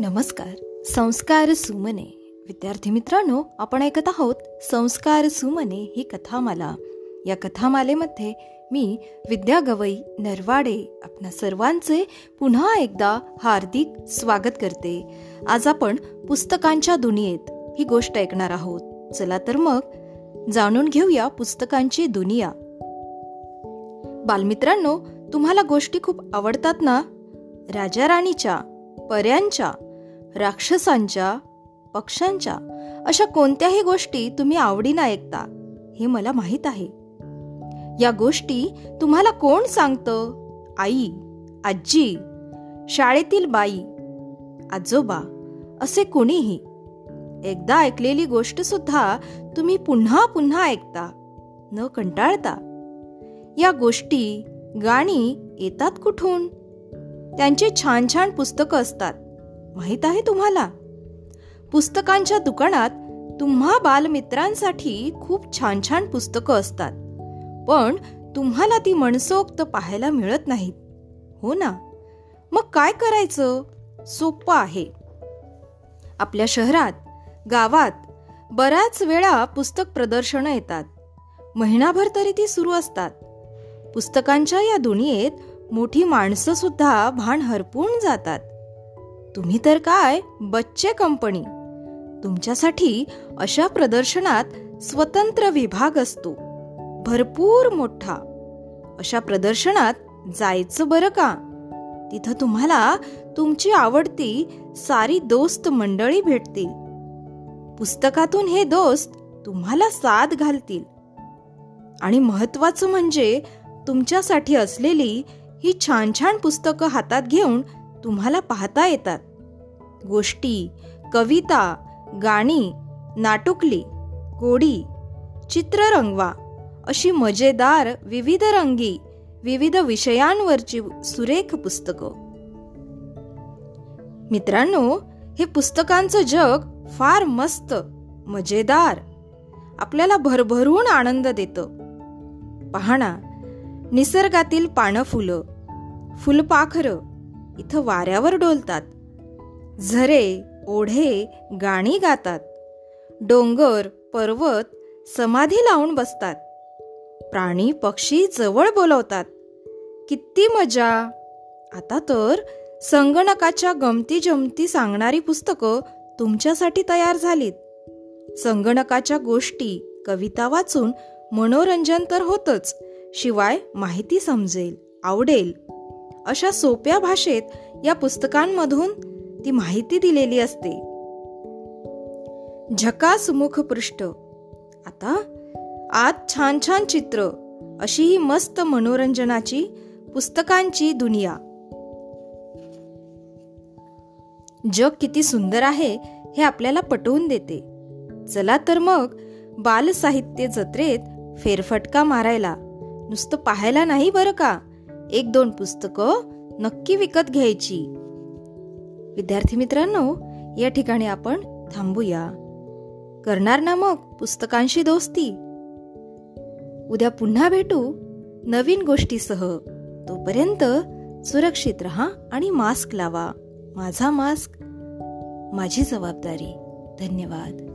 नमस्कार. संस्कार सुमने. विद्यार्थी मित्रांनो आपण ऐकत आहोत संस्कार सुमने ही कथामाला. या कथामालेमध्ये मी विद्या गवई नरवाडे आपणा सर्वांचे पुन्हा एकदा हार्दिक स्वागत करते. आज आपण पुस्तकांच्या दुनियेत ही गोष्ट ऐकणार आहोत. चला तर मग जाणून घेऊया पुस्तकांची दुनिया. बालमित्रांनो तुम्हाला गोष्टी खूप आवडतात ना? राजा राणीच्या पर्यांच्या राक्षसांच्या पक्ष्यांच्या अशा कोणत्याही गोष्टी तुम्ही आवडीनं ऐकता हे मला माहीत आहे. या गोष्टी तुम्हाला कोण सांगतं? आई आजी शाळेतील बाई आजोबा असे कोणीही. एकदा ऐकलेली गोष्ट सुद्धा तुम्ही पुन्हा पुन्हा ऐकता न कंटाळता. या गोष्टी गाणी येतात कुठून? त्यांची छान छान पुस्तकं असतात. माहीत आहे तुम्हाला? पुस्तकांच्या दुकानात तुम्हा बालमित्रांसाठी खूप छान छान पुस्तकं असतात. पण तुम्हाला ती मनसोक्त पाहायला मिळत नाहीत. हो ना? मग काय करायचं? सोपं आहे. आपल्या शहरात गावात बऱ्याच वेळा पुस्तक प्रदर्शनं येतात. महिनाभर तरी ती सुरू असतात. पुस्तकांच्या या दुनियेत मोठी माणसंसुद्धा भान हरपून जातात. तुम्ही तर काय बच्चे कंपनी? तुमच्यासाठी अशा प्रदर्शनात स्वतंत्र विभाग असतो. भरपूर मोठा. अशा प्रदर्शनात जायचं बरं का? तिथं तुम्हाला तुमची आवडती सारी दोस्त मंडळी भेटतील. पुस्तकातून हे दोस्त तुम्हाला साथ घालतील. आणि महत्वाचं म्हणजे तुमच्यासाठी असलेली ही छान छान पुस्तकं हातात घेऊन तुम्हाला पाहता येतात. गोष्टी कविता गाणी नाटुकली कोडी चित्र रंगवा अशी मजेदार विविध रंगी विविध विषयांवरची सुरेख पुस्तकं. मित्रांनो हे पुस्तकांचं जग फार मस्त मजेदार आपल्याला भरभरून आनंद देतं. पाहणा निसर्गातील पानं फुलं फुलपाखरं इथं वाऱ्यावर डोलतात. झरे ओढे गाणी गातात. डोंगर पर्वत समाधी लावून बसतात. प्राणी पक्षी जवळ बोलवतात. किती मजा! आता तर संगणकाच्या गमती जमती सांगणारी पुस्तकं तुमच्यासाठी तयार झालीत. संगणकाच्या गोष्टी कविता वाचून मनोरंजन तर होतच शिवाय माहिती समजेल आवडेल. अशा सोप्या भाषेत या पुस्तकांमधून ती माहिती दिलेली असते. झकास मुखपृष्ठ आता आत छान छान चित्र अशी ही मस्त मनोरंजनाची पुस्तकांची दुनिया. जग किती सुंदर आहे हे आपल्याला पटवून देते. चला तर मग बालसाहित्य जत्रेत फेरफटका मारायला. नुसतं पाहायला नाही बरं का? एक दोन पुस्तकं नक्की विकत घ्यायची. विद्यार्थी मित्रांनो या ठिकाणी आपण थांबूया. करणार ना मग पुस्तकांशी दोस्ती? उद्या पुन्हा भेटू नवीन गोष्टीसह. तोपर्यंत सुरक्षित रहा आणि मास्क लावा. माझा मास्क माझी जबाबदारी. धन्यवाद.